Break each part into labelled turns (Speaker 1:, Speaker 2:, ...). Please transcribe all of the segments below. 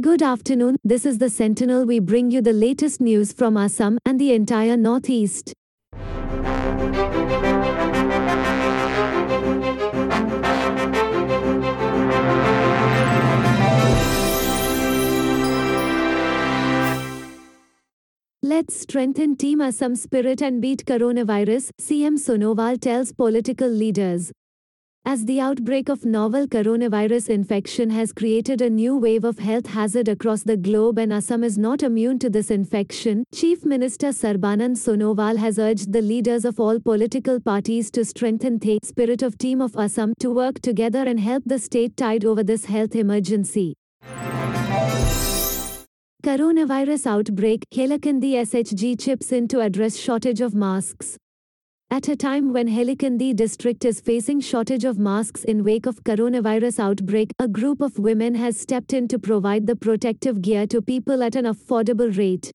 Speaker 1: Good afternoon, this is the Sentinel. We bring you the latest news from Assam and the entire Northeast. Let's strengthen Team Assam spirit and beat coronavirus, CM Sonowal tells political leaders. As the outbreak of novel coronavirus infection has created a new wave of health hazard across the globe and Assam is not immune to this infection, Chief Minister Sarbanand Sonowal has urged the leaders of all political parties to strengthen the spirit of Team of Assam to work together and help the state tide over this health emergency. Coronavirus outbreak, Hailakandi SHG chips in to address shortage of masks. At a time when Hailakandi district is facing shortage of masks in wake of coronavirus outbreak, a group of women has stepped in to provide the protective gear to people at an affordable rate.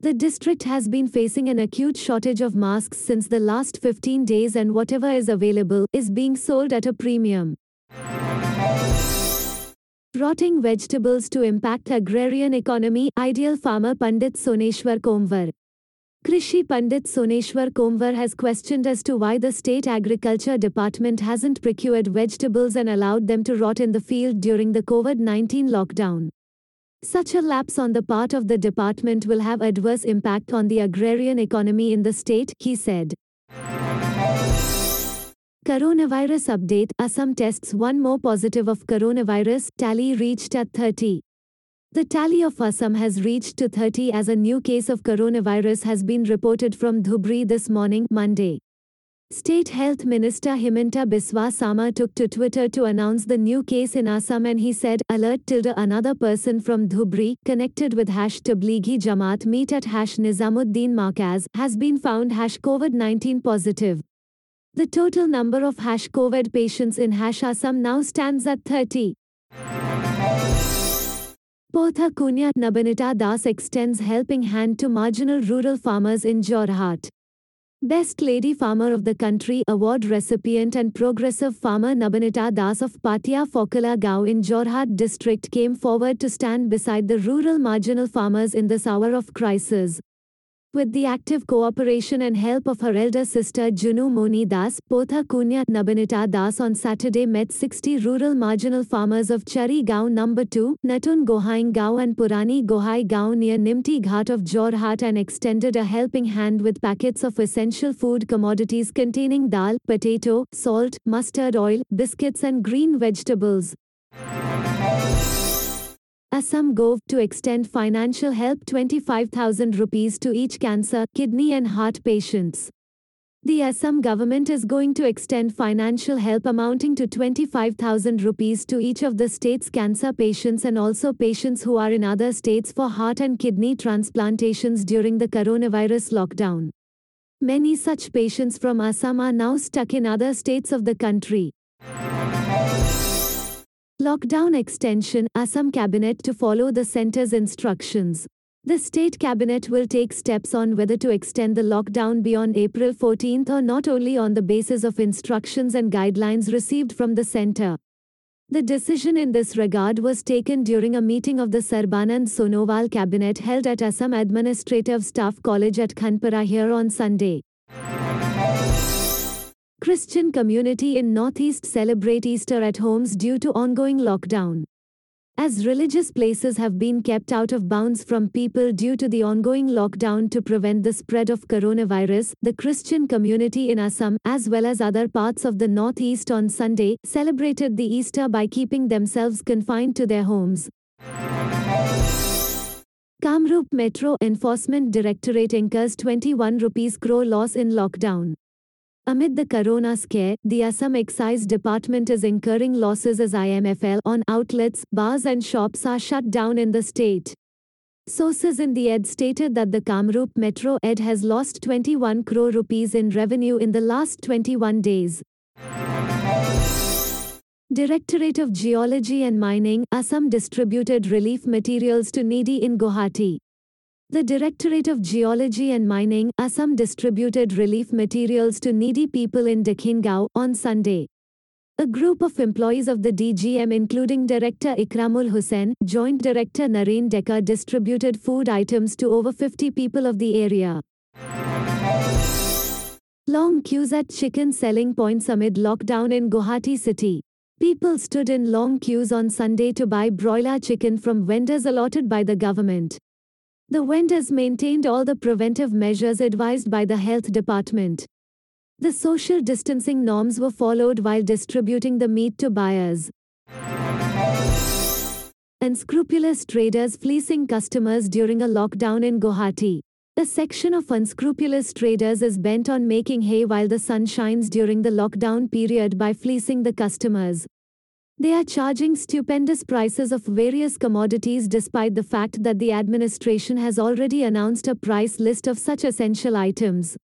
Speaker 1: The district has been facing an acute shortage of masks since the last 15 days and whatever is available is being sold at a premium. Rotting vegetables to impact agrarian economy, ideal farmer Pandit Soneshwar Konwar. Krishi Pandit Soneshwar Konwar has questioned as to why the state agriculture department hasn't procured vegetables and allowed them to rot in the field during the COVID-19 lockdown. Such a lapse on the part of the department will have adverse impact on the agrarian economy in the state, he said. Coronavirus update Assam tests one more positive of coronavirus, tally reached at 30. The tally of Assam has reached to 30 as a new case of coronavirus has been reported from Dhubri this morning, Monday. State Health Minister Himanta Biswa Sarma took to Twitter to announce the new case in Assam and he said, alert tilde another person from Dhubri, connected with hash Tablighi Jamaat meet at hash Nizamuddin Markaz, has been found hash COVID-19 positive. The total number of hash COVID patients in hash Assam now stands at 30. Potha Kunya Nabanita Das extends helping hand to marginal rural farmers in Jorhat. Best Lady Farmer of the Country award recipient and progressive farmer Nabanita Das of Patia Fokala Gao in Jorhat district came forward to stand beside the rural marginal farmers in this hour of crisis. With the active cooperation and help of her elder sister Junu Moni Das, Potha Kunya Nabanita Das on Saturday met 60 rural marginal farmers of Chari Gao No. 2, Natun Gohain Gao and Purani Gohai Gao near Nimti Ghat of Jorhat and extended a helping hand with packets of essential food commodities containing dal, potato, salt, mustard oil, biscuits and green vegetables. Assam Gov to extend financial help 25,000 rupees to each cancer, kidney and heart patients. The Assam government is going to extend financial help amounting to 25,000 rupees to each of the state's cancer patients and also patients who are in other states for heart and kidney transplantations during the coronavirus lockdown. Many such patients from Assam are now stuck in other states of the country. Lockdown extension Assam Cabinet to follow the centre's instructions. The state cabinet will take steps on whether to extend the lockdown beyond April 14 or not only on the basis of instructions and guidelines received from the centre. The decision in this regard was taken during a meeting of the Sarbanand Sonowal cabinet held at Assam Administrative Staff College at Khanpara here on Sunday. Christian community in Northeast celebrate Easter at homes due to ongoing lockdown. As religious places have been kept out of bounds from people due to the ongoing lockdown to prevent the spread of coronavirus, the Christian community in Assam, as well as other parts of the Northeast on Sunday, celebrated the Easter by keeping themselves confined to their homes. Kamrup Metro Enforcement Directorate incurs 21 rupees crore loss in lockdown. Amid the corona scare, the Assam Excise Department is incurring losses as IMFL on outlets, bars and shops are shut down in the state. Sources in the ED stated that the Kamrup Metro ED has lost 21 crore rupees in revenue in the last 21 days. Directorate of Geology and Mining, Assam distributed relief materials to needy in Guwahati. The Directorate of Geology and Mining, Assam distributed relief materials to needy people in Dakhingao on Sunday. A group of employees of the DGM including Director Ikramul Hussain, Joint Director Naren Deka distributed food items to over 50 people of the area. Long queues at chicken selling points amid lockdown in Guwahati city. People stood in long queues on Sunday to buy broiler chicken from vendors allotted by the government. The vendors maintained all the preventive measures advised by the health department. The social distancing norms were followed while distributing the meat to buyers. Unscrupulous traders fleecing customers during a lockdown in Guwahati. A section of unscrupulous traders is bent on making hay while the sun shines during the lockdown period by fleecing the customers. They are charging stupendous prices of various commodities despite the fact that the administration has already announced a price list of such essential items.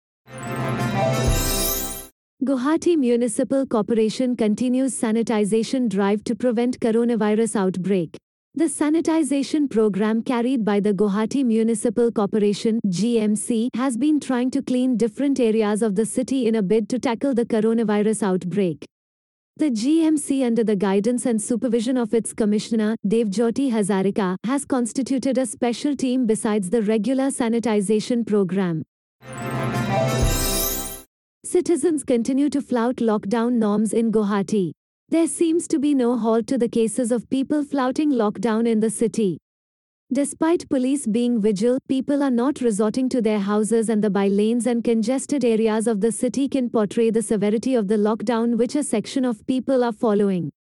Speaker 1: Guwahati Municipal Corporation continues sanitization drive to prevent coronavirus outbreak. The sanitization program carried by the Guwahati Municipal Corporation GMC has been trying to clean different areas of the city in a bid to tackle the coronavirus outbreak. The GMC under the guidance and supervision of its commissioner, Devjyoti Hazarika, has constituted a special team besides the regular sanitization program. Citizens continue to flout lockdown norms in Guwahati. There seems to be no halt to the cases of people flouting lockdown in the city. Despite police being vigil, people are not resorting to their houses and the by lanes and congested areas of the city can portray the severity of the lockdown which a section of people are following.